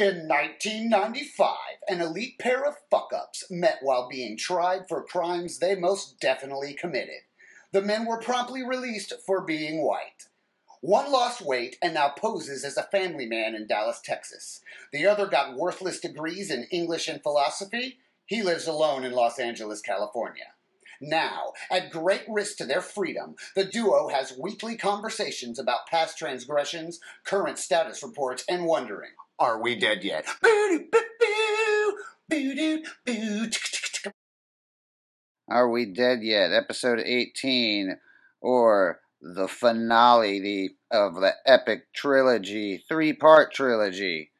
In 1995, an elite pair of fuck ups met while being tried for crimes they most definitely committed. The men were promptly released for being white. One lost weight and now poses as a family man in Dallas, Texas. The other got worthless degrees in English and philosophy. He lives alone in Los Angeles, California. Now, at great risk to their freedom, the duo has weekly conversations about past transgressions, current status reports, and wondering, are we dead yet? Are We Dead Yet? Episode 18, or the finale the, of the epic trilogy, three part trilogy.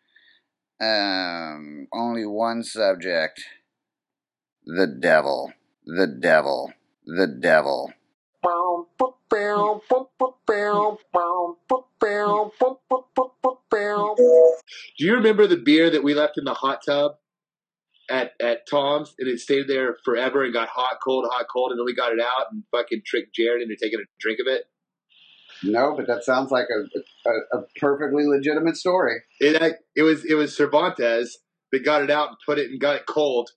Um, only one subject the devil, the devil, the devil. Do you remember the beer that we left in the hot tub at, at Tom's and it stayed there forever and got hot, cold, hot, cold, and then we got it out and fucking tricked Jared into taking a drink of it? No, but that sounds like a, a, a perfectly legitimate story. It it was it was Cervantes that got it out and put it and got it cold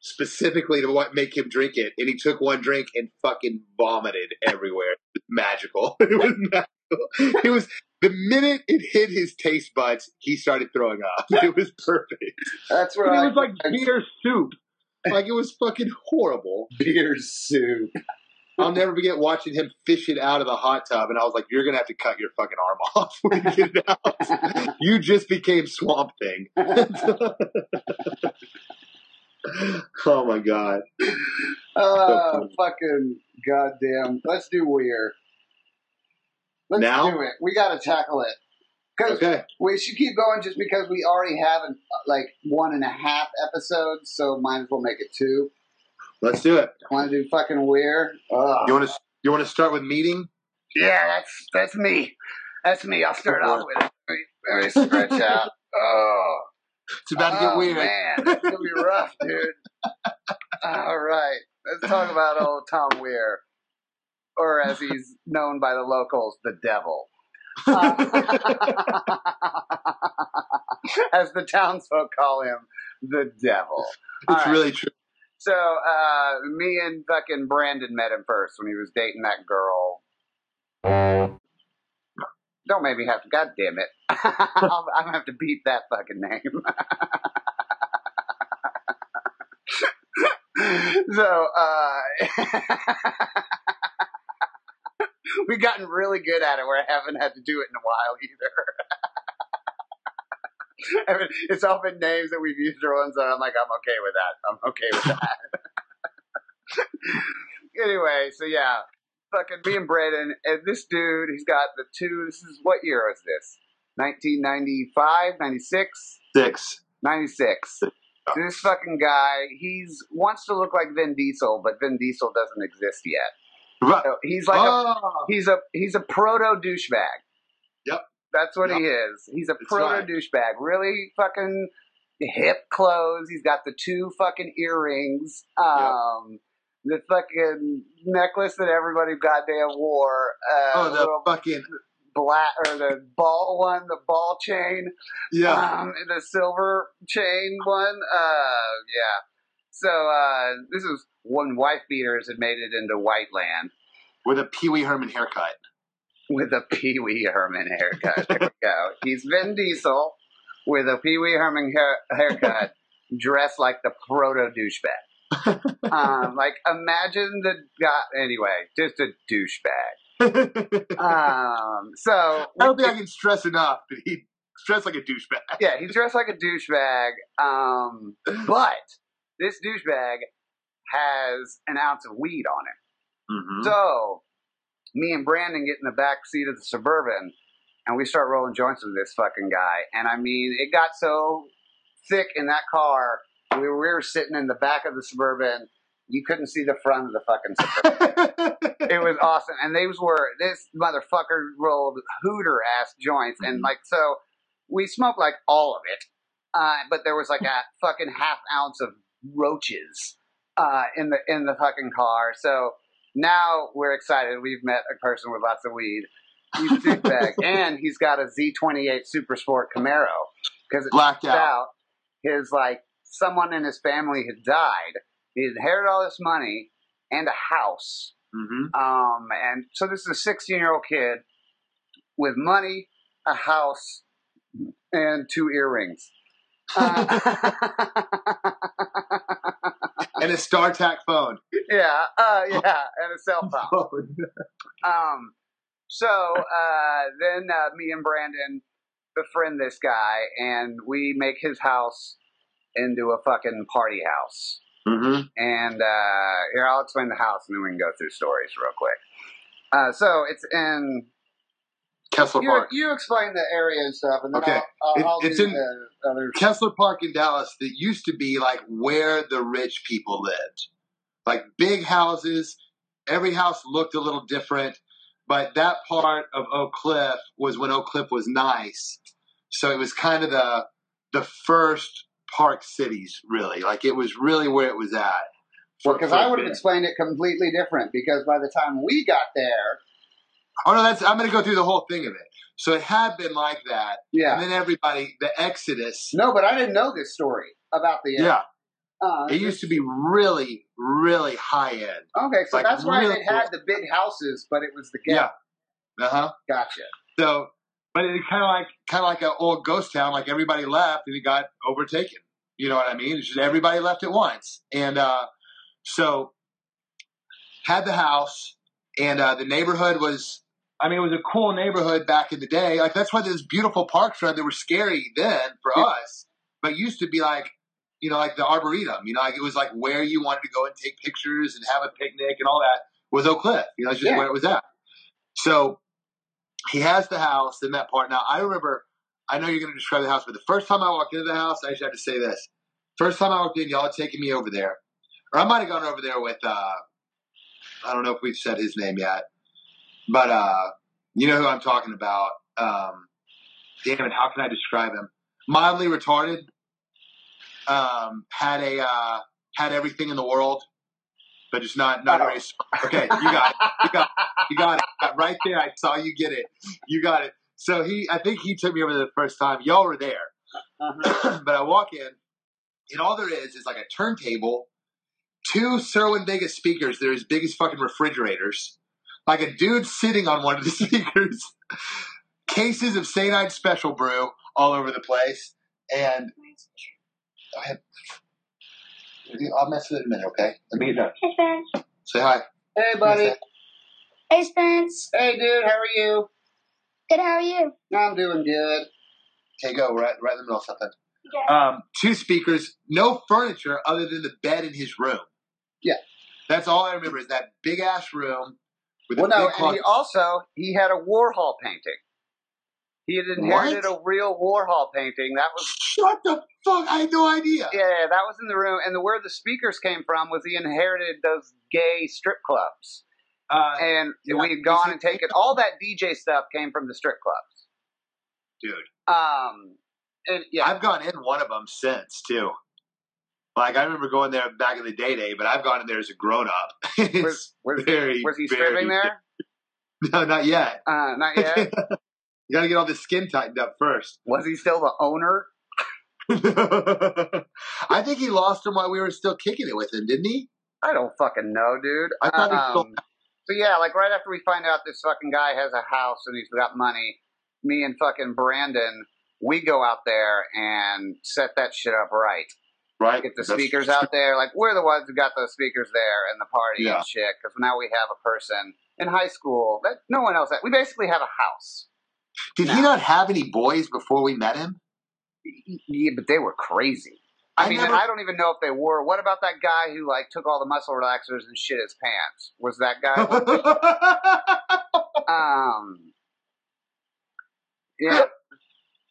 specifically to what make him drink it, and he took one drink and fucking vomited everywhere. It magical. It was magical. It was the minute it hit his taste buds, he started throwing up. It was perfect. That's right. It was like beer soup. Like it was fucking horrible. beer soup. I'll never forget watching him fish it out of the hot tub, and I was like, "You're gonna have to cut your fucking arm off when you get it out. you just became Swamp Thing." oh my god! Uh, fucking goddamn. Let's do Wier. Let's Now? do it. We gotta tackle it. Because Okay, we should keep going just because we already have an, like one and a half episodes, so might as well make it two. let's do it. Want to do fucking weird? Ugh. You want to you want to start with meeting? Yeah, that's that's me. That's me. I'll start off with it. Let me, let me stretch out. Oh, It's about to get oh, weird. Man, it's gonna be rough, dude. All right, let's talk about old Tom Wier, or as he's known by the locals, the Devil. as the townsfolk call him, the Devil. All It's right. really true. So, uh, me and fucking Brandon met him first when he was dating that girl. Don't make me have to. God damn it! I'm gonna have to beat that fucking name. so, uh, we've gotten really good at it. Where I haven't had to do it in a while either. I mean, it's all been names that we've used or ones that I'm like, I'm okay with that. I'm okay with that. anyway, so yeah, fucking me and Braden, and this dude, he's got the two. This is what year is this? 1995, 96, Six. 96. This fucking guy, he's wants to look like Vin Diesel, but Vin Diesel doesn't exist yet. Right. So he's like a oh, he's a he's a proto douchebag. Yep. That's what Yep. he is. He's a That's proto right. douchebag. Really fucking hip clothes. He's got the two fucking earrings. Um the fucking necklace that everybody goddamn wore. Uh oh, the fucking black or the ball one, the ball chain. yeah. Um the silver chain one. Uh yeah. So uh this is when wife beaters had made it into white land. With a Pee Wee Herman haircut. with a Pee Wee Herman haircut. There we go. He's Vin Diesel with a Pee Wee Herman hair- haircut, dressed like the proto douchebag. Um, like imagine the guy. Anyway, just a douchebag. Um, so I don't think I can stress enough that he dressed like a douchebag. yeah, he's dressed like a douchebag. Um, but this douchebag has an ounce of weed on him. Mm-hmm. So, me and Brandon get in the back seat of the Suburban, and we start rolling joints with this fucking guy. And I mean, it got so thick in that car, we were, we were sitting in the back of the Suburban. You couldn't see the front of the fucking Suburban. it was awesome. And these were, this motherfucker rolled hooter ass joints. And Mhm. like, so we smoked like all of it. Uh, but there was like a fucking half ounce of roaches uh, in the in the fucking car. So now we're excited. We've met a person with lots of weed. He's a douchebag, and he's got a Z28 Super Sport Camaro. because it Blacked out. out his like someone in his family had died. He inherited all this money and a house. hmm Um, and so this is a 16 year old kid with money, a house, and two earrings. Uh, And a StarTAC phone. yeah, uh, yeah, and a cell phone. Um, so uh, then uh, me and Brandon befriend this guy, and we make his house into a fucking party house. hmm And uh, here, I'll explain the house, and then we can go through stories real quick. Uh, so it's in. Kessler You, Park. you explain the area and stuff, and then Okay. I'll, I'll, It- I'll it's in-. Kessler Park in Dallas that used to be like where the rich people lived. Like big houses. Every house looked a little different, but that part of Oak Cliff was when Oak Cliff was nice. So it was kind of the the first park cities, really. Like it was really where it was at. Because a I would have explained it completely different. Because by the time we got there, Oh no, that's I'm going to go through the whole thing of it. So it had been like that, yeah, and then everybody, the exodus. no, but I didn't know this story about the. Yeah, uh, it used to be really, really high end. Okay, so like, that's why really they had the big houses, but it was the Yeah. Uh huh. Gotcha. So, but it kind of like kind of like an old ghost town. Like everybody left and it got overtaken. You know what I mean? It's just everybody left at once, and uh, so had the house, and uh, the neighborhood was. I mean, it was a cool neighborhood back in the day. Like that's why there's beautiful parks around. They were scary then for Yeah. us, but used to be like, you know, like the arboretum. You know, like it was like where you wanted to go and take pictures and have a picnic and all that was Oak Cliff. You know, it's just Yeah. where it was at. So he has the house in that part. Now I remember. I know you're going to describe the house, but the first time I walked into the house, I just had to say this. First time I walked in, y'all had taken me over there, or I might have gone over there with. uh I don't know if we've said his name yet, but uh you know who I'm talking about. Um Damn it, how can I describe him? Mildly retarded. Um, had a uh, had everything in the world, but it's not not Oh. very. Okay, you got it. You got it. You got it. Got right there. I saw you get it. You got it. So he, I think he took me over the first time. Y'all were there, Uh-huh. but I walk in, and all there is is like a turntable, two Cerwin Vegas speakers. They're as big as fucking refrigerators. Like a dude sitting on one of the speakers. Cases of St. Ides Special Brew all over the place, and go ahead. I'll mess with it in a minute, okay? Let me get done. Hey, Spence. Say hi. Hey, buddy. Hey, Spence. Hey, dude. How are you? Good, how are you? I'm doing good. Okay, go right, right in the middle of something. Good. Um, two speakers, no furniture other than the bed in his room. Yeah. That's all I remember is that big ass room with Well, a no, big and he also he had a Warhol painting. He had inherited a real Warhol painting. That was Shut the fuck! I had no idea. yeah, yeah, that was in the room. And the, where the speakers came from was he inherited those gay strip clubs. Uh, And Yeah, we had gone and taken all that DJ stuff came from the strip clubs. dude, Um, and yeah, I've gone in one of them since too. Like I remember going there back in the day, day, but I've gone in there as a grown up. was, was, very, was he very- stripping there? No, not yet. Uh, not yet. you got to get all the skin tightened up first. was he still the owner? I think he lost him while we were still kicking it with him, didn't he? I don't fucking know, dude. I thought he um, sold- so yeah, like right after we find out this fucking guy has a house and he's got money, me and fucking Brandon, we go out there and set that shit up right. Right. Get the That's- speakers out there. Like we're the ones who got those speakers there and the party Yeah. and shit. Because now we have a person in high school that no one else. Had. We basically have a house. Did he not have any boys before we met him? Yeah, but they were crazy. I, I mean, never- I don't even know if they were. What about that guy who like took all the muscle relaxers and shit his pants? Was that guy? Um, yeah,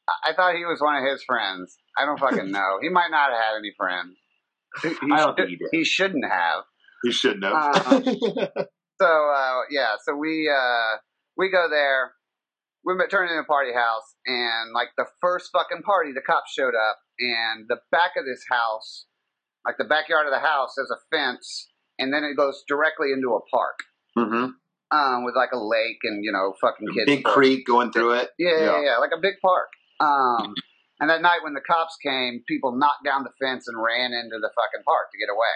I- I thought he was one of his friends. I don't fucking know. He might not have had any friends. He, he I don't should- think he did. He shouldn't have. he shouldn't have. Uh, So uh, yeah, so we uh, we go there. We turn it into a party house, and like the first fucking party, the cops showed up, and the back of this house, like the backyard of the house, has a fence, and then it goes directly into a park. hmm Um, with like a lake and you know fucking kids. Big creek going through it. Yeah, yeah, Yeah. yeah, like a big park. Um, And that night when the cops came, people knocked down the fence and ran into the fucking park to get away.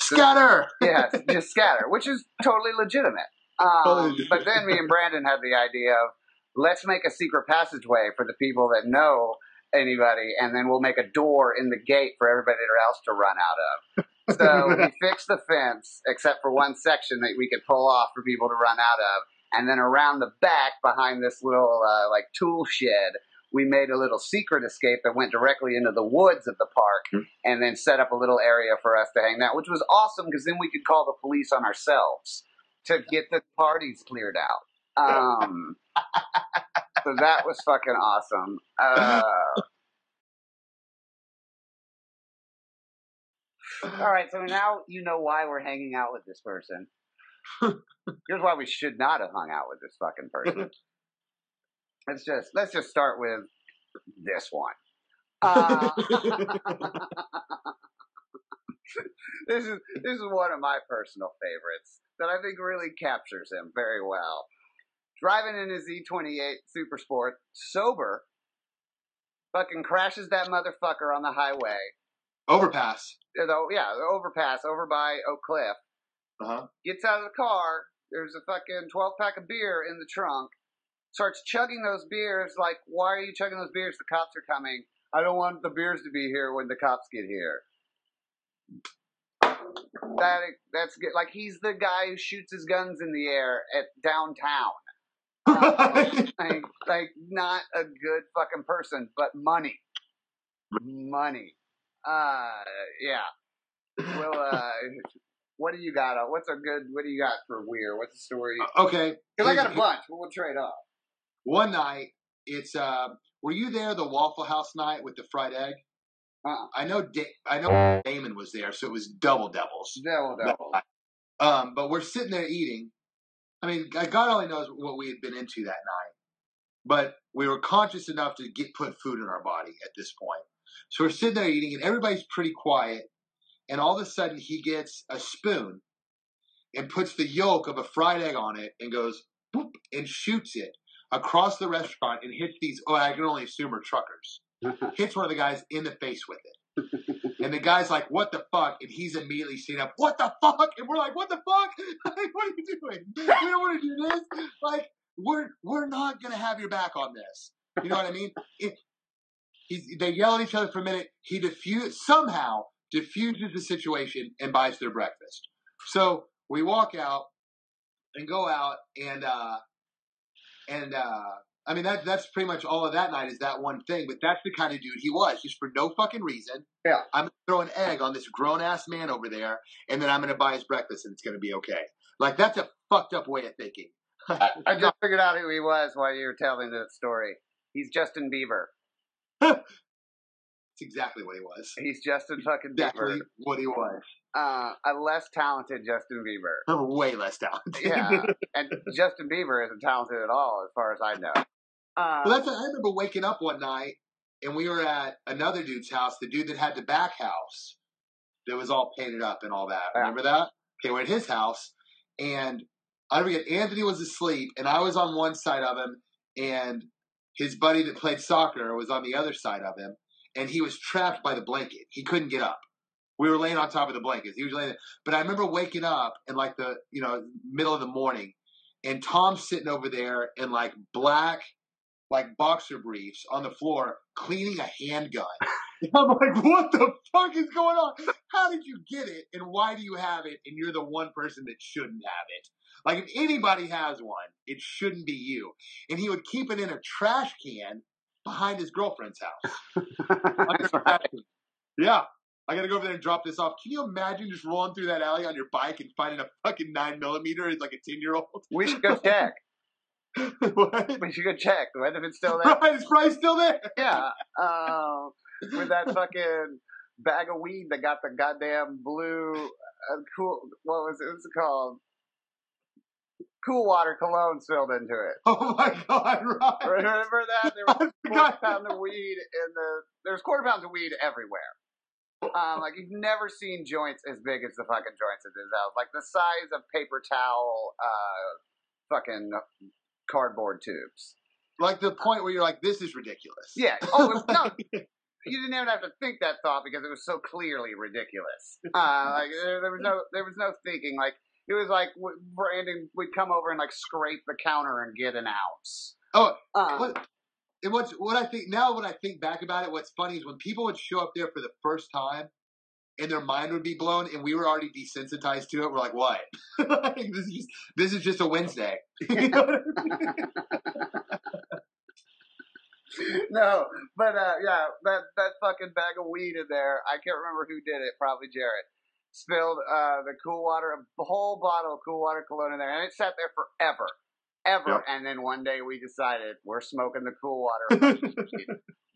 Scatter. Yeah, just scatter, which is totally legitimate. Um, but then me and Brandon had the idea of let's make a secret passageway for the people that know anybody, and then we'll make a door in the gate for everybody else to run out of. So we fixed the fence, except for one section that we could pull off for people to run out of, and then around the back, behind this little uh, like tool shed, we made a little secret escape that went directly into the woods of the park, and then set up a little area for us to hang out, which was awesome because then we could call the police on ourselves to get the parties cleared out. Um, so that was fucking awesome. Uh, all right, so now you know why we're hanging out with this person. Here's why we should not have hung out with this fucking person. Let's just let's just start with this one. Uh, this is this is one of my personal favorites that I think really captures him very well. Driving in his Z28 Super Sport, sober, fucking crashes that motherfucker on the highway. Overpass. You know, yeah, the overpass over by Oak Cliff. Uh huh. Gets out of the car. There's a fucking 12 pack of beer in the trunk. Starts chugging those beers. Like, why are you chugging those beers? The cops are coming. I don't want the beers to be here when the cops get here. That that's good. Like he's the guy who shoots his guns in the air at downtown. Like, like not a good fucking person, but money, money. Uh, yeah. Well, uh, what do you got? Uh, What's a good? What do you got for Wier? What's the story? okay. Because I got a bunch. We'll trade off. One night, it's uh, were you there the Waffle House night with the fried egg? Uh-uh. I know. Da- I know Damon was there, so it was double devils. Devil, devil. Um, but we're sitting there eating. I mean, God only knows what we had been into that night, but we were conscious enough to get put food in our body at this point. So we're sitting there eating, and everybody's pretty quiet. And all of a sudden, he gets a spoon and puts the yolk of a fried egg on it, and goes boop, and shoots it across the restaurant and hits these. Oh, I can only assume are truckers. Hits one of the guys in the face with it. And the guy's like, "What the fuck?" And he's immediately seen up, "What the fuck?" And we're like, "What the fuck? Like, what are you doing? We don't want to do this. Like, we're we're not gonna have your back on this. You know what I mean?" It, they yell at each other for a minute. He diffuse somehow diffuses the situation and buys their breakfast. So we walk out and go out and uh and uh I mean that that's pretty much all of that night is that one thing, but that's the kind of dude he was, just for no fucking reason. Yeah. I'm gonna throw an egg on this grown ass man over there, and then I'm gonna buy his breakfast, and it's gonna be okay. Like that's a fucked up way of thinking. I just figured out who he was while you were telling that story. He's Justin Bieber. That's exactly what he was. He's Justin fucking Exactly Bieber. what he was. Uh, a less talented Justin Bieber. Way less talented. Yeah, and Justin Bieber isn't talented at all, as far as I know. Uh, Well, that's I remember waking up one night and we were at another dude's house, the dude that had the back house that was all painted up and all that. Yeah. Remember that? Okay, we're at his house and I forget Anthony was asleep and I was on one side of him and his buddy that played soccer was on the other side of him and he was trapped by the blanket. He couldn't get up. We were laying on top of the blankets. He was laying there. But I remember waking up in like the, you know, middle of the morning and Tom's sitting over there in like black like boxer briefs on the floor cleaning a handgun. I'm like, what the fuck is going on? How did you get it and why do you have it and you're the one person that shouldn't have it? Like if anybody has one, it shouldn't be you. And he would keep it in a trash can behind his girlfriend's house. The. Yeah. I gotta go over there and drop this off. Can you imagine just rolling through that alley on your bike and finding a fucking nine millimeter as like a ten year old? we should go check. what? We should go check. What if it's still there? Right, it's probably still there. Yeah. Um, with that fucking bag of weed that got the goddamn blue, uh, cool. What was it? What's it called? Cool water cologne spilled into it. Oh my god, right. Remember that? There was I quarter pound of weed in the. There's quarter pounds of weed everywhere. Um, like you've never seen joints as big as the fucking joints at this house, like the size of paper towel, uh, fucking cardboard tubes. like the point where you're like, this is ridiculous. Yeah. Oh no, you didn't even have to think that thought because it was so clearly ridiculous. Uh, like there, there was no there was no thinking. Like it was like Brandon would come over and like scrape the counter and get an ounce. Oh, Um, what, and what's what I think now when I think back about it, what's funny is when people would show up there for the first time and their mind would be blown and we were already desensitized to it, we're like, what? Like, this is just this is just a Wednesday. You know I mean? no, but uh, yeah, that that fucking bag of weed in there. I can't remember who did it. Probably Jared. Spilled uh, the cool water, a whole bottle of cool water cologne in there, and it sat there forever, ever. Yep. And then one day we decided we're smoking the cool water.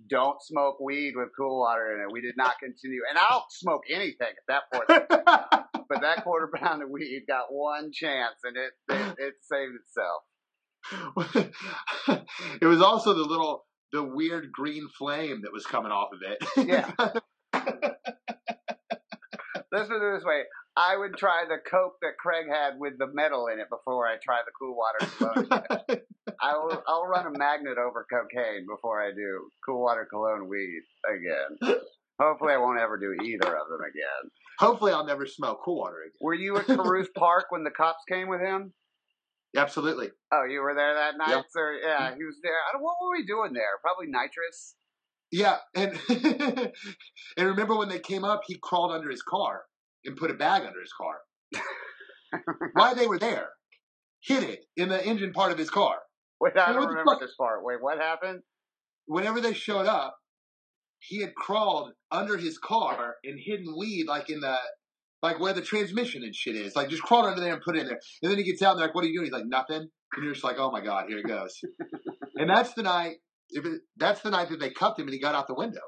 Don't smoke weed with cool water in it. We did not continue, and I'll smoke anything at that point. but that quarter pound of weed got one chance, and it it, it saved itself. it was also the little the weird green flame that was coming off of it. Yeah. Let's put it this way. I would try the Coke that Craig had with the metal in it before I try the cool water cologne. I'll I'll run a magnet over cocaine before I do cool water cologne weed again. Hopefully, I won't ever do either of them again. Hopefully, I'll never smell cool water again. Were you at Caruth Park when the cops came with him? Absolutely. Oh, you were there that night, Yeah. sir. Yeah, he was there. I don't, what were we doing there? Probably nitrous. Yeah, and and remember when they came up, he crawled under his car and put a bag under his car. Why they were there? Hid it in the engine part of his car. Wait, I don't what remember this part. Wait, what happened? Whenever they showed up, he had crawled under his car and hidden weed like in the like where the transmission and shit is. Like just crawled under there and put it in there. And then he gets out and they're like, "What are you doing?" He's like, "Nothing." And you're just like, "Oh my god, here it goes." and that's the night. If it, that's the night that they cuffed him and he got out the window.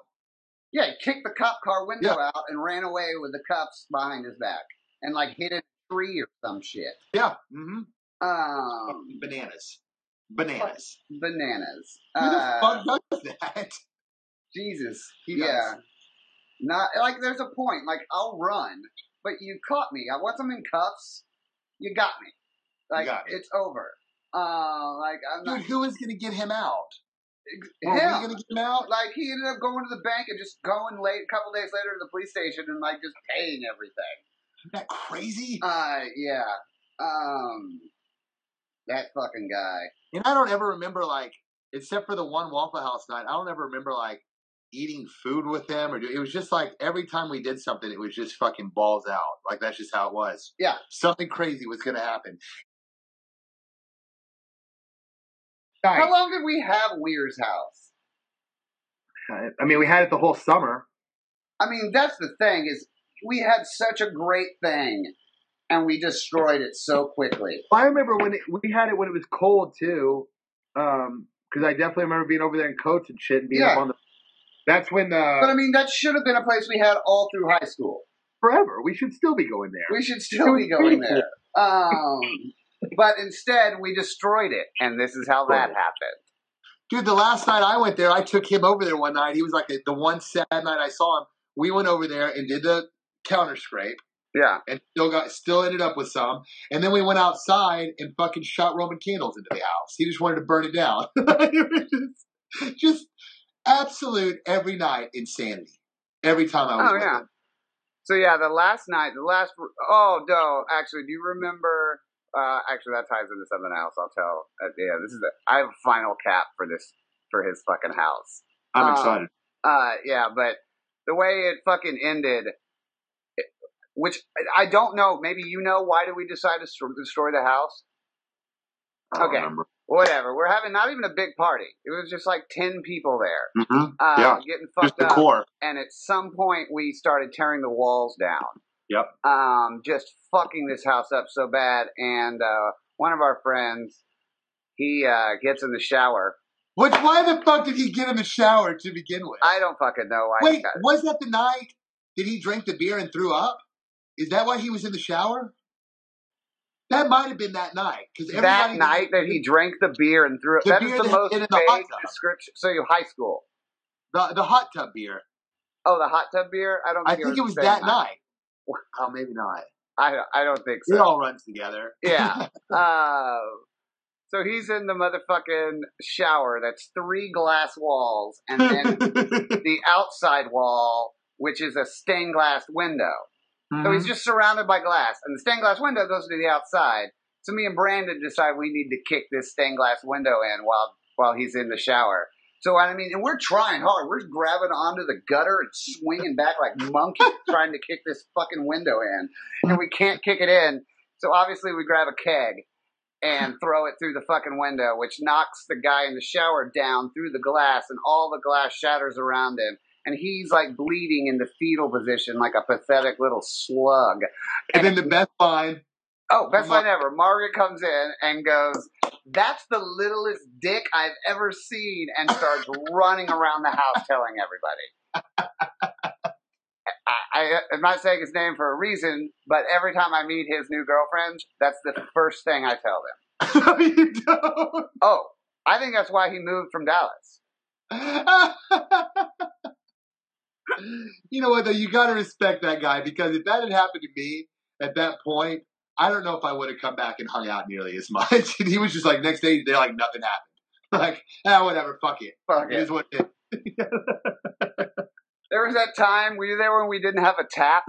Yeah, he kicked the cop car window out and ran away with the cuffs behind his back and like hit a tree or some shit. Yeah. Mm-hmm. Um, Bananas. Bananas. bananas. Who the Uh, fuck does that? Jesus. He does. yeah. Not like there's a point. Like I'll run, but you caught me. I once I'm in cuffs, you got me. Like got me. it's over. Uh, like I'm not. Dude, who is going to get him out? Were him. we to get him out? Like he ended up going to the bank and just going late a couple days later to the police station and like just paying everything. Isn't that crazy? Uh, yeah. Um, that fucking guy. And I don't ever remember, like, except for the one Waffle House night, I don't ever remember, like, eating food with them. or do, It was just like every time we did something, it was just fucking balls out. Like, that's just how it was. Yeah. Something crazy was going to happen. How long did we have Wier's house? I mean, we had it the whole summer. I mean, that's the thing is we had such a great thing, and we destroyed it so quickly. I remember when it, we had it when it was cold too, because I definitely remember being over there in coats and shit and being Yeah. up on the. That's when the But I mean, that should have been a place we had all through high school. forever. We should still be going there. We should still be going there. Um, but instead, we destroyed it, and this is how that happened. Dude, the last night I went there, I took him over there one night. He was like the one sad night I saw him. We went over there and did the counter scrape Yeah. and still got still ended up with some. And then we went outside and fucking shot Roman candles into the house. He just wanted to burn it down. It just, just absolute every night insanity. Every time I was Oh yeah. So yeah, the last night, the last. Oh no, actually, do you remember? Uh, actually, that ties into something else. I'll tell. Uh, yeah, this is. A, I have a final cap for this for his fucking house. I'm Um, excited. Uh, yeah, but the way it fucking ended, it- which I don't know. Maybe you know why did we decide to stro- destroy the house? Okay. remember. Whatever. We're having not even a big party. It was just like ten people there, Mhm. uh, Yeah. getting Just fucked the up. core. And at some point, we started tearing the walls down. Yep. Um, just fucking this house up so bad. And uh, one of our friends, he uh, gets in the shower. Which why the fuck did he get in the shower to begin with? I don't fucking know why. Wait, got- was that the night that he drank the beer and threw up? Is that why he was in the shower? That might have been that night because that night that he drank the beer and threw it. That is the that most hid in the hot vague tub. description. So you high school. the the hot tub beer. Oh, the hot tub beer. I don't. I Think think it was that same night. Oh, maybe not. I I don't think so. It all runs together. Yeah. uh, So he's in the motherfucking shower that's three glass walls, and then the outside wall, which is a stained glass window. So Mm-hmm. he's just surrounded by glass, and the stained glass window goes to the outside. So me and Brandon decide we need to kick this stained glass window in while while he's in the shower. So I mean, and we're trying hard. We're grabbing onto the gutter and swinging back like monkeys, trying to kick this fucking window in, and we can't kick it in. So obviously we grab a keg and throw it through the fucking window, which knocks the guy in the shower down through the glass, and all the glass shatters around him. And he's like bleeding in the fetal position, like a pathetic little slug. and then the best line. Oh, best line ever. Margaret comes in and goes, That's the littlest dick I've ever seen, and starts running around the house telling everybody. I, I, I'm not saying his name for a reason, but every time I meet his new girlfriend, that's the first thing I tell them. you don't. Oh, I think that's why he moved from Dallas. you know what though? You gotta respect that guy because if that had happened to me at that point, I don't know if I would have come back and hung out nearly as much. And he was just like next day they're like nothing happened. Like, ah, whatever, fuck it. Fuck It it. is what it is. There was that time, were you there when we didn't have a tap?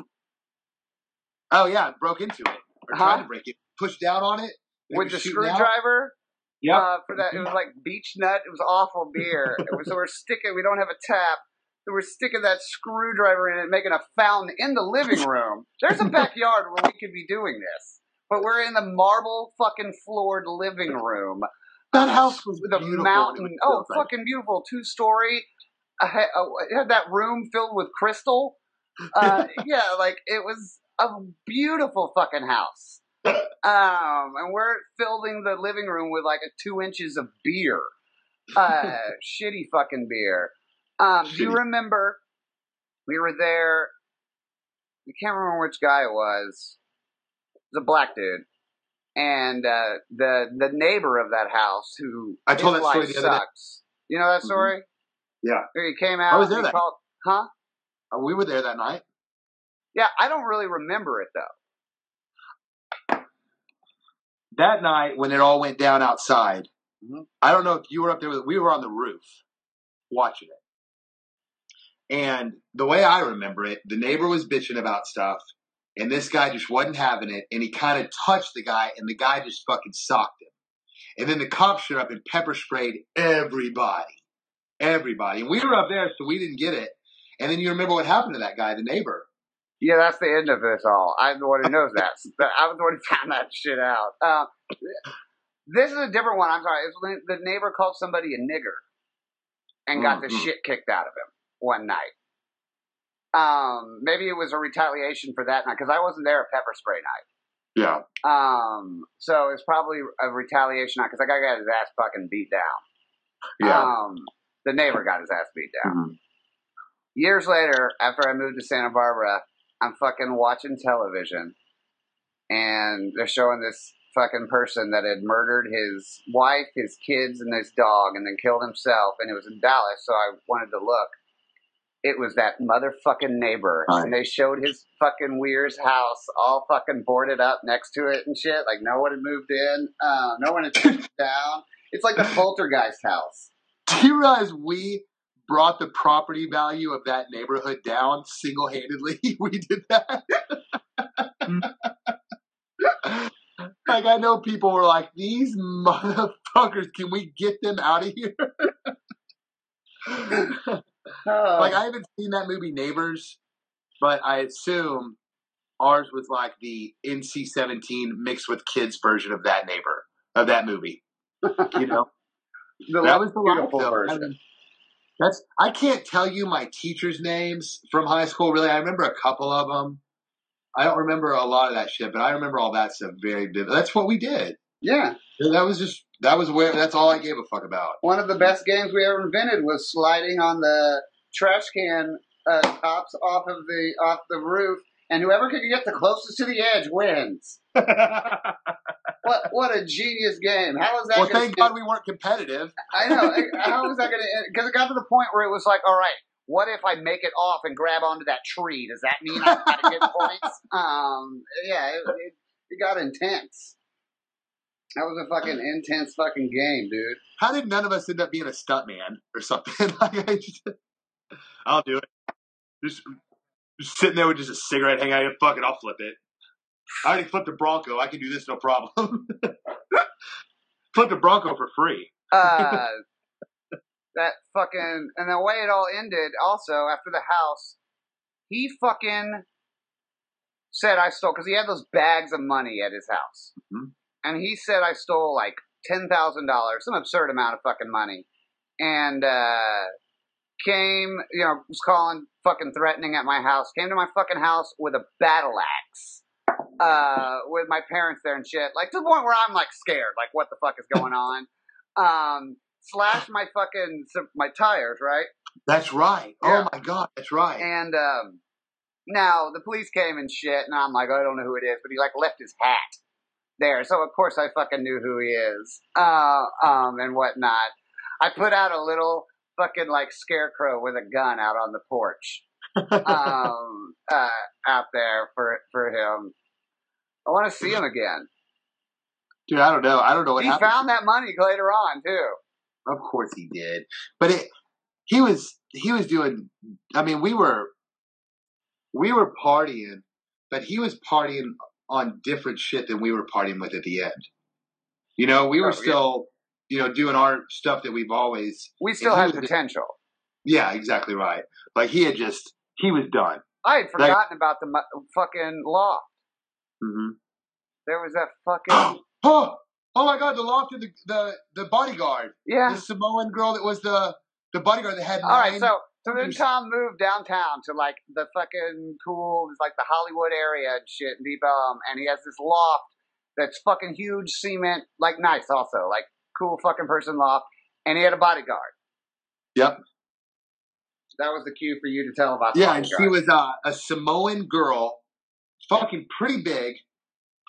Oh yeah, broke into it. Or Huh? tried to break it. Pushed down on it. With the screwdriver? Yep. uh, for that. It was like beach nut. It was awful beer. It was, so we're sticking. We don't have a tap. We're sticking that screwdriver in it, making a fountain in the living room. There's a backyard where we could be doing this, but we're in the marble fucking floored living room. That house was with a beautiful when it mountain. Oh, fucking beautiful. Two story. I had, it had that room filled with crystal. Uh, yeah, like it was a beautiful fucking house. Um, and we're filling the living room with like a two inches of beer. Uh, shitty fucking beer. Um, do you remember we were there? I can't remember which guy it was. It was a black dude. And uh, the the neighbor of that house who I told that story the other day. sucks. You know that Mhm. story? Yeah. Where he came out. I was there that- called, huh? Uh, We were there that night. Yeah, I don't really remember it though. That night when it all went down outside, Mhm. I don't know if you were up there. With, we were on the roof watching it. And the way I remember it, the neighbor was bitching about stuff, and this guy just wasn't having it, and he kind of touched the guy, and the guy just fucking socked him. And then the cops showed up and pepper sprayed everybody. Everybody. And we were up there, so we didn't get it. And then you remember what happened to that guy, the neighbor. Yeah, that's the end of this all. I'm the one who knows that. But I was the one who found that shit out. Uh, this is a different one. I'm sorry. It's when the neighbor called somebody a nigger and got the Mhm. shit kicked out of him one night. Um, maybe it was a retaliation for that night because I wasn't there at pepper spray night. Yeah. Um, so it's probably a retaliation night because I got his ass fucking beat down. Yeah. Um, the neighbor got his ass beat down. Mhm. Years later, after I moved to Santa Barbara, I'm fucking watching television, and they're showing this fucking person that had murdered his wife, his kids, and his dog, and then killed himself. And it was in Dallas, so I wanted to look. It was that motherfucking neighbor, and they showed his fucking Wier's house all fucking boarded up next to it and shit. Like no one had moved in, uh, no one had taken it down. It's like the poltergeist house. Do you realize we brought the property value of that neighborhood down single handedly? we did that. like, I know people were like, these motherfuckers, can we get them out of here? Oh. like, I haven't seen that movie Neighbors, but I assume ours was like the NC 17 mixed with kids version of that neighbor, of that movie. You know? the that was the beautiful version. I mean, that's I can't tell you my teachers' names from high school. Really, I remember a couple of them. I don't remember a lot of that shit, but I remember all that stuff very vivid. That's what we did. Yeah, That was just that was where that's all I gave a fuck about. one of the best games we ever invented was sliding on the trash can uh, tops off of the off the roof, and whoever can get the closest to the edge wins. What what a genius game! How is that? well, thank God we weren't competitive. I know. How was that going to? Because it got to the point where it was like, all right, what if I make it off and grab onto that tree? Does that mean I got to get points? Um, yeah, it, it, it got intense. That was a fucking intense fucking game, dude. How did none of us end up being a stuntman or something? like, I just, I'll do it. Just, just sitting there with just a cigarette hanging out. Fuck it, I'll flip it. I already flipped a Bronco. I can do this no problem. flipped a Bronco for free. Uh, that fucking and the way it all ended. Also, after the house, he fucking said I stole because he had those bags of money at his house, Mhm. and he said I stole like ten thousand dollars, some absurd amount of fucking money, and uh, came, you know, was calling, fucking threatening at my house. Came to my fucking house with a battle axe. Uh, with my parents there and shit, like to the point where I'm like scared, like what the fuck is going on? Um, slashed my fucking my tires, right? That's right. Yeah. Oh my god, that's right. And um, now the police came and shit, and I'm like, I don't know who it is, but he like left his hat there, so of course I fucking knew who he is, uh, um, and whatnot. I put out a little fucking like scarecrow with a gun out on the porch, um, uh, out there for for him. I want to see him again. Dude, I don't know. I don't know what He happened. found that money later on too. Of course he did. But it he was he was doing I mean, we were we were partying, but he was partying on different shit than we were partying with at the end. You know, we Oh, were yeah. still, you know, doing our stuff that we've always We still he had potential. Yeah, exactly right. Like he had just he was done. I had forgotten about the mu- fucking loft. Mm-hmm. There was that fucking oh, oh my god, the loft of the the, the bodyguard. yeah. The Samoan girl that was the the bodyguard that had All right, so so then Tom moved downtown to like the fucking cool, like the Hollywood area and shit, and deep um, and he has this loft that's fucking huge, cement, like nice also, like cool fucking person loft, and he had a bodyguard. Yep. That was the cue for you to tell about. Yeah, and she was uh, a Samoan girl, fucking pretty big.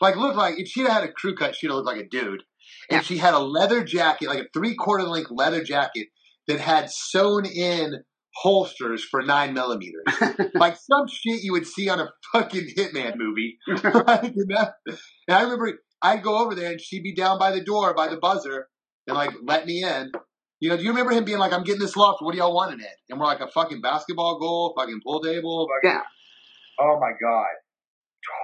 Like looked like if she'd had a crew cut, she'd have looked like a dude. And Yeah. she had a leather jacket, like a three quarter length leather jacket that had sewn in holsters for nine millimeters, like some shit you would see on a fucking hitman movie. Like, and, that- and I remember I'd go over there and she'd be down by the door by the buzzer and like let me in. You know, do you remember him being like, "I'm getting this loft. What do y'all want in it?" And we're like, "A fucking basketball goal, fucking pool table." Fucking... Yeah. Oh my god,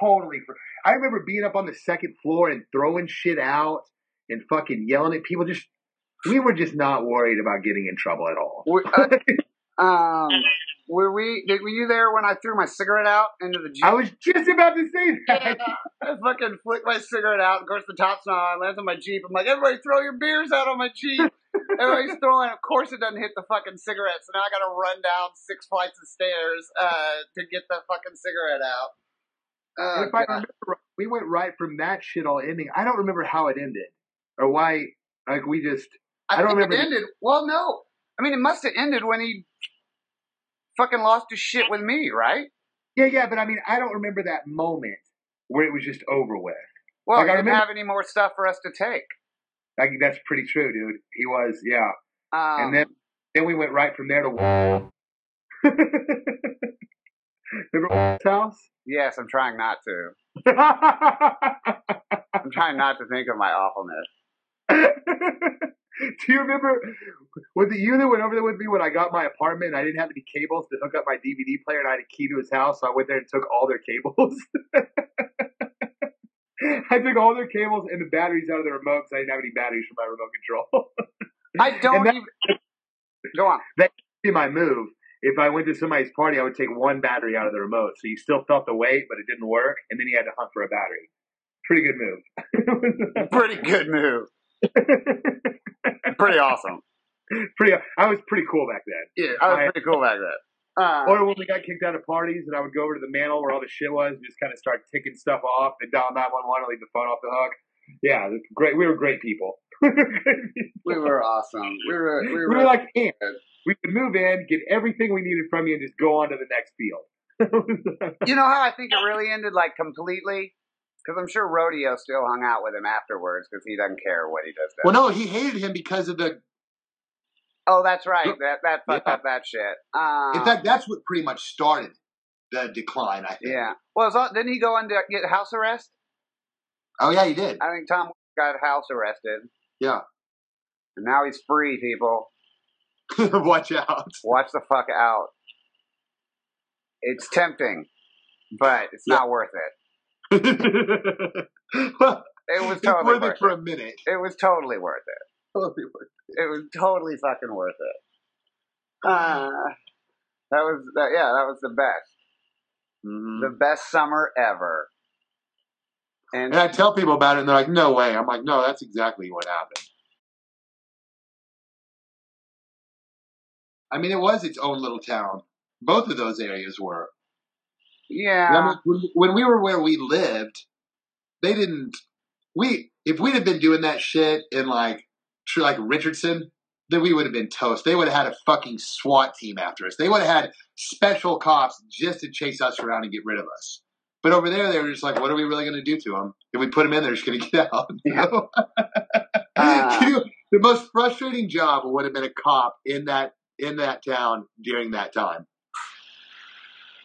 totally. For... I remember being up on the second floor and throwing shit out and fucking yelling at people. Just we were just not worried about getting in trouble at all. Uh, um, were we? Did, were you there when I threw my cigarette out into the jeep? I was just about to say that. I fucking flicked my cigarette out. Of course, the top's not on. Lands on my Jeep. I'm like, everybody throw your beers out on my Jeep. Everybody's throwing. Of course, it doesn't hit the fucking cigarette. So now I got to run down six flights of stairs uh, to get the fucking cigarette out. Oh, if I remember, we went right from that shit all ending. I don't remember how it ended or why. Like we just. I, I don't think remember it ended. Well, no. I mean, it must have ended when he fucking lost his shit with me, right? Yeah, yeah, but I mean, I don't remember that moment where it was just over with. Well, Like, he I didn't remember- have any more stuff for us to take. Like that's pretty true, dude. He was, yeah. Um, And then then we went right from there to Remember house? yes, I'm trying not to. I'm trying not to think of my awfulness. Do you remember? Was it you that went over there with me when I got my apartment? and I didn't have any cables to hook up my DVD player, and I had a key to his house, so I went there and took all their cables. I took all their cables and the batteries out of the remote because I didn't have any batteries for my remote control. I don't that- even. Go on. be my move, if I went to somebody's party, I would take one battery out of the remote, so you still felt the weight, but it didn't work, and then you had to hunt for a battery. Pretty good move. Pretty good move. Pretty awesome. pretty. I was pretty cool back then. Yeah, I was I- pretty cool back then. Uh, Or when we got kicked out of parties, and I would go over to the mantle where all the shit was, and just kind of start ticking stuff off, and dial nine one one, and leave the phone off the hook. Yeah, it great. We were great people. we were awesome. We were. We we were, were like ants. We would move in, get everything we needed from you, and just go on to the next field. You know how I think it really ended, like completely. Because I'm sure Rodeo still hung out with him afterwards because he doesn't care what he does. well, no, he hated him because of the. Oh, that's right. That that fucked Yeah. up that shit. Um, In fact, that's what pretty much started the decline. I think. yeah. Well, that- didn't he go into get house arrest? Oh yeah, he did. I think Tom got house arrested. Yeah. And now he's free, people. Watch out. Watch the fuck out. It's tempting, but it's Yeah. not worth it. Well, It was totally worth worth it for it. a minute. It was totally worth it. Totally worth It It was totally fucking worth it. Uh, that was that. Yeah, that was the best. Mhm. The best summer ever. And And I tell people about it, and they're like, "No way." I'm like, "No, that's exactly what happened." I mean, it was its own little town. Both of those areas were. Yeah, when, when we were where we lived, they didn't. We if we'd have been doing that shit in like like Richardson, then we would have been toast. They would have had a fucking SWAT team after us. They would have had special cops just to chase us around and get rid of us. But over there, they were just like, "What are we really going to do to them? If we put them in, they're just going to get out." you know? Uh. The most frustrating job would have been a cop in that in that town during that time.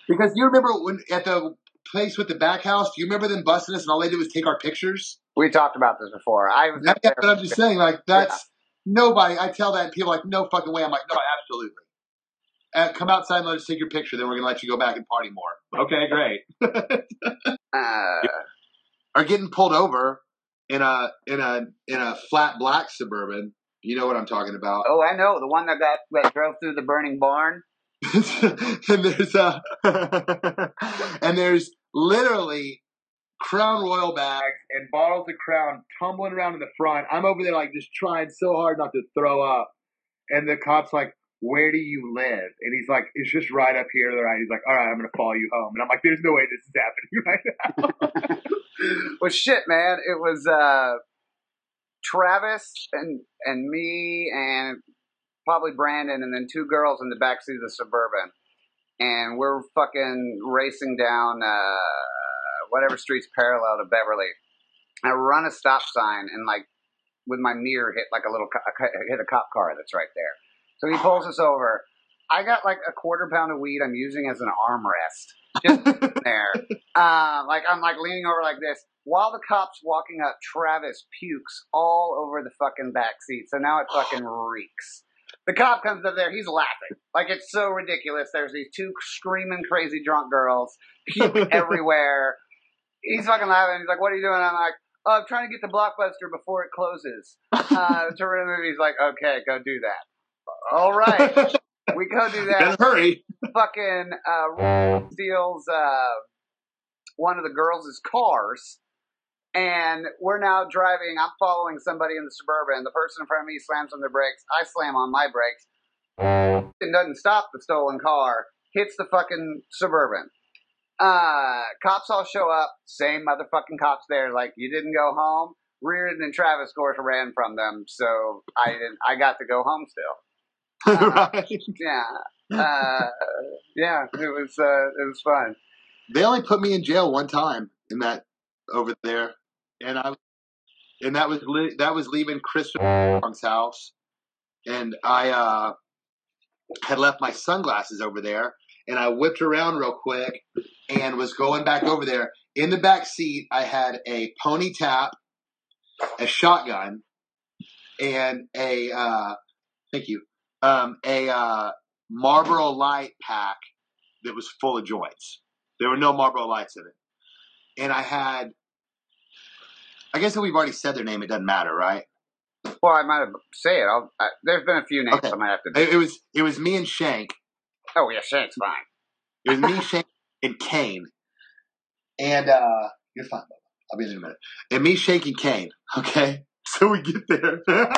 Because you remember when at the place with the back house, do you remember them busting us and all they did was take our pictures? we talked about this before. I was there. what I'm just saying. Like that's nobody. I tell that and people are like, no fucking way. I'm like, no, absolutely. Uh, come outside and let us take your picture. Then we're gonna let you go back and party more. Okay, great. Uh, Are getting pulled over in a in a in a flat black suburban. You know what I'm talking about. oh, I know the one that got that drove through the burning barn. and there's a and there's literally Crown Royal bags and bottles of Crown tumbling around in the front. I'm over there like just trying so hard not to throw up, and the cops like, "Where do you live?" And he's like, "It's just right up here." to the Right? He's like, "All right, I'm gonna follow you home." And I'm like, "There's no way this is happening right now." Well, shit, man. It was uh, Travis and and me and probably Brandon, and then two girls in the backseat of the suburban, and we're fucking racing down uh, whatever street's parallel to Beverly. I run a stop sign and like with my mirror hit like a little co- hit a cop car that's right there. So he pulls us over. I got like a quarter pound of weed I'm using as an armrest just there. Uh, like I'm like leaning over like this while the cops walking up. Travis pukes all over the fucking back seat. So now it fucking reeks. The cop comes up there. He's laughing like it's so ridiculous. There's these two screaming crazy drunk girls puke everywhere. He's fucking laughing. He's like, "What are you doing?" I'm like, "Oh, I'm trying to get the blockbuster before it closes." Uh, to rent a movie. He's like, "Okay, go do that." All right, we go do that hurry. fucking uh, steals uh, one of the girls' cars, and we're now driving. I'm following somebody in the suburban. The person in front of me slams on their brakes. I slam on my brakes. It doesn't stop the stolen car. Hits the fucking suburban. Uh, cops all show up. Same motherfucking cops there. Like you didn't go home. Reardon and Travis Gorsh ran from them, so I didn't. I got to go home still. right. Yeah. Uh, yeah, it was uh, it was fun. They only put me in jail one time in that over there, and I and that was li- that was leaving Chris's house, and I uh, had left my sunglasses over there, and I whipped around real quick and was going back over there. In the back seat, I had a pony tap, a shotgun, and a uh, thank you, um, a uh, Marlboro Light pack that was full of joints. There were no Marlboro Lights in it, and I had. I guess if we've already said their name, it doesn't matter, right? Well, I might have say it. I'll, I, there's been a few names Okay. I might have to. It, it was it was me and Shank. Oh yeah, Shank's fine. It was me, Shank, and Kane. And uh you're fine. I'll be in in a minute. And me, Shank, and Kane. Okay, so we get there.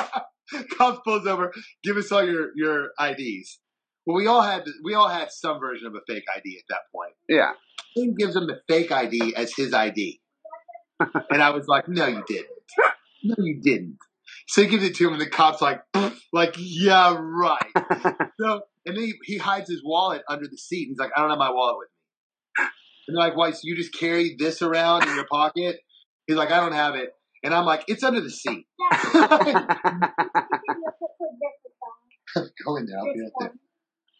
Cops pulls over. Give us all your your IDs. Well, we all had we all had some version of a fake ID at that point. Yeah. Kane gives him the fake ID as his ID, and I was like, "No, you didn't. No, you didn't." So he gives it to him, and the cop's like, "Like, yeah, right." So, and then he, he hides his wallet under the seat. And he's like, I don't have my wallet with me. And they're like, why? So you just carry this around in your pocket? He's like, I don't have it. And I'm like, it's under the seat. Go in there. I'll be right there.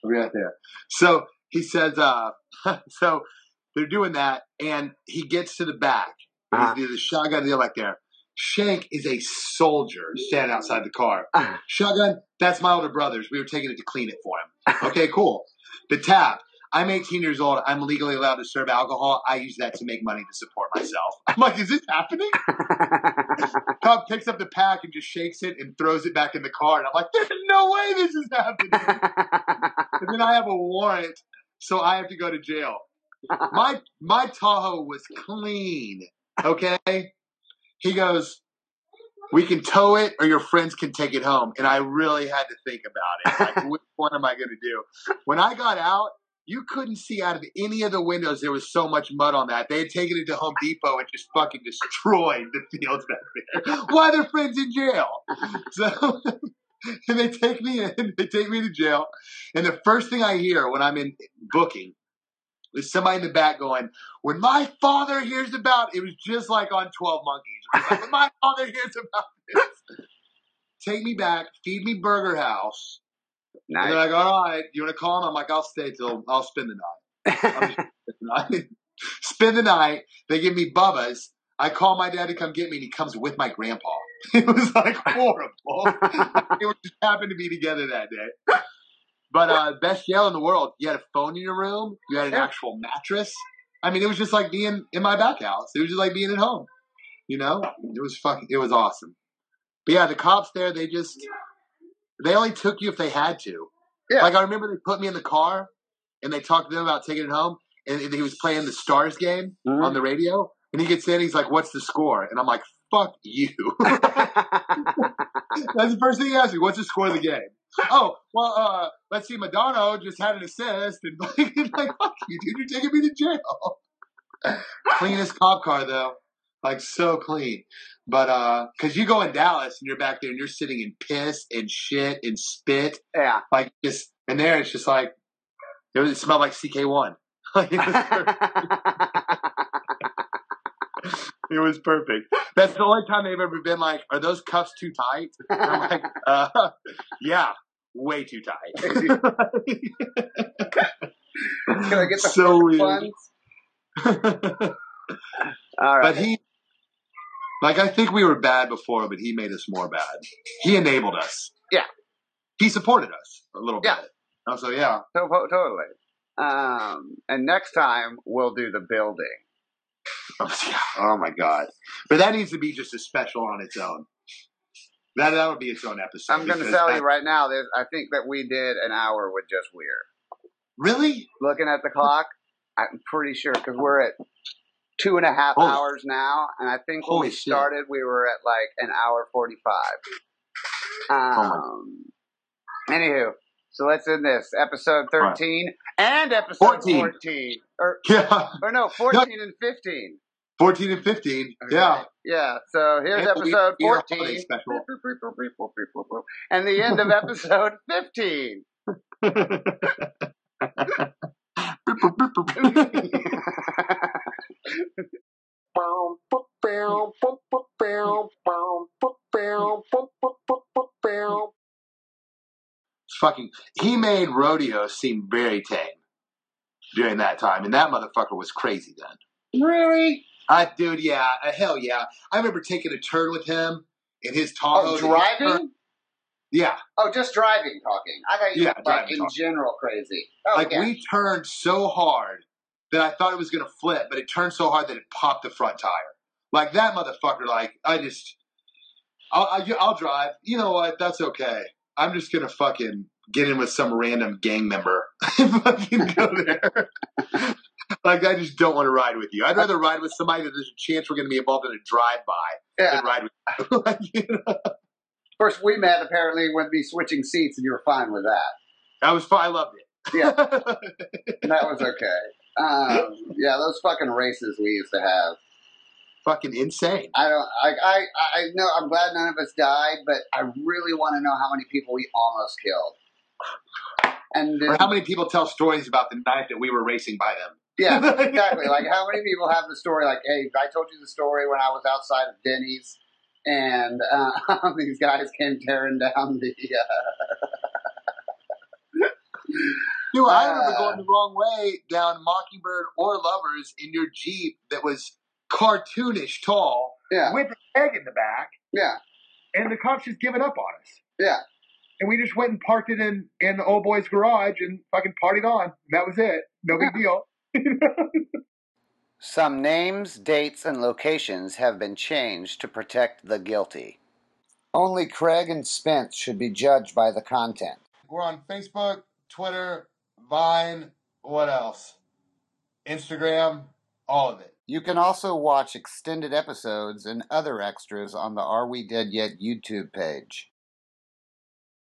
I'll be right there. So he says, uh, so they're doing that, and he gets to the back. Uh-huh. The shotgun deal back there. Shank is a soldier standing outside the car. Shotgun, that's my older brother's. We were taking it to clean it for him. Okay, cool. The tap. I'm 18 years old. I'm legally allowed to serve alcohol. I use that to make money to support myself. I'm like, is this happening? Cop picks up the pack and just shakes it and throws it back in the car. And I'm like, there's no way this is happening. and then I have a warrant, so I have to go to jail. My my Tahoe was clean. Okay? He goes, We can tow it or your friends can take it home. And I really had to think about it. Like, which one am I gonna do? When I got out, you couldn't see out of any of the windows. There was so much mud on that. They had taken it to Home Depot and just fucking destroyed the fields back there. Why their friends in jail? So, and they take me in. They take me to jail. And the first thing I hear when I'm in booking is somebody in the back going, "When my father hears about," it was just like on Twelve Monkeys. Like, when my father hears about this, take me back, feed me Burger House. And they're like, all right, you want to call him? I'm like, I'll stay till, I'll spend the night. Spend the night. spend the night. They give me Bubba's. I call my dad to come get me, and he comes with my grandpa. It was like horrible. it just happened to be together that day. But uh, best jail in the world. You had a phone in your room. You had an actual mattress. I mean, it was just like being in my back house. It was just like being at home. You know, it was fucking. It was awesome. But yeah, the cops there, they just they only took you if they had to. Yeah. Like I remember they put me in the car and they talked to them about taking it home, and he was playing the Stars game Mhm. on the radio, and he gets in, he's like, "What's the score?" And I'm like, "Fuck you." That's the first thing he asked me. What's the score of the game? Oh, well, uh, let's see. Modano just had an assist, and like, like, fuck you, dude. You're taking me to jail. Cleanest cop car though, like so clean. But uh, cause you go in Dallas and you're back there and you're sitting in piss and shit and spit, yeah. like just, and there it's just like it, was, it smelled like CK1. It, was perfect. it was perfect. That's the only time they've ever been like, "Are those cuffs too tight?" And I'm like, uh, "Yeah, way too tight." Can I get the so weird. funds? All right. but he, like, I think we were bad before, but he made us more bad. He enabled us. Yeah. He supported us a little Yeah. bit. Oh, so yeah. To- to- totally. Um, and next time we'll do the building. Oh my god! But that needs to be just a special on its own. That that would be its own episode. I'm going to tell that- you right now. There's, I think that we did an hour with just weird. Really? Looking at the clock, I'm pretty sure because we're at two and a half hours now, and I think when Holy we shit. started, we were at like an hour forty-five. Oh Um, anywho, so let's end this episode Right. thirteen and episode 14. fourteen, or Yeah. or no, fourteen and fifteen. 14 and 15. Okay. Yeah. Yeah. So here's And episode we 14. And the end of episode 15. fucking he made rodeo seem very tame during that time, and that motherfucker was crazy then. really? I, dude, yeah, uh, hell yeah. I remember taking a turn with him in his Tahoe. Oh, driving? Yeah, Oh, just driving talking. I got you Yeah, like in talking. general crazy. Oh, like yeah. we turned so hard that I thought it was gonna flip, but it turned so hard that it popped the front tire. Like that motherfucker. Like I just, I'll, I, I'll drive. You know what? That's okay. I'm just gonna fucking get in with some random gang member and fucking go there. like I just don't want to ride with you. I'd rather ride with somebody that there's a chance we're gonna be involved in a drive by yeah. than ride with you. like, you know? First, we met apparently when we switching seats, and you were fine with that. I was fine. I loved it. Yeah. That was okay. Um, yeah, those fucking races we used to have. fucking insane. I don't. I. I. I know. I'm glad none of us died, but I really want to know how many people we almost killed. And Or how many people tell stories about the night that we were racing by them? Yeah, exactly. Like how many people have the story? Like, hey, I told you the story when I was outside of Denny's, and uh, these guys came tearing down the. Uh, Dude, I remember Uh. going the wrong way down Mockingbird or Lovers in your Jeep that was cartoonish tall Yeah. with a keg in the back, Yeah. and the cops just giving up on us. Yeah. And we just went and parked it in in the old boy's garage and fucking partied on. That was it. No big deal. Some names, dates, and locations have been changed to protect the guilty. Only Craig and Spence should be judged by the content. We're on Facebook, Twitter, Vine, what else? Instagram, all of it. You can also watch extended episodes and other extras on the Are We Dead Yet YouTube page.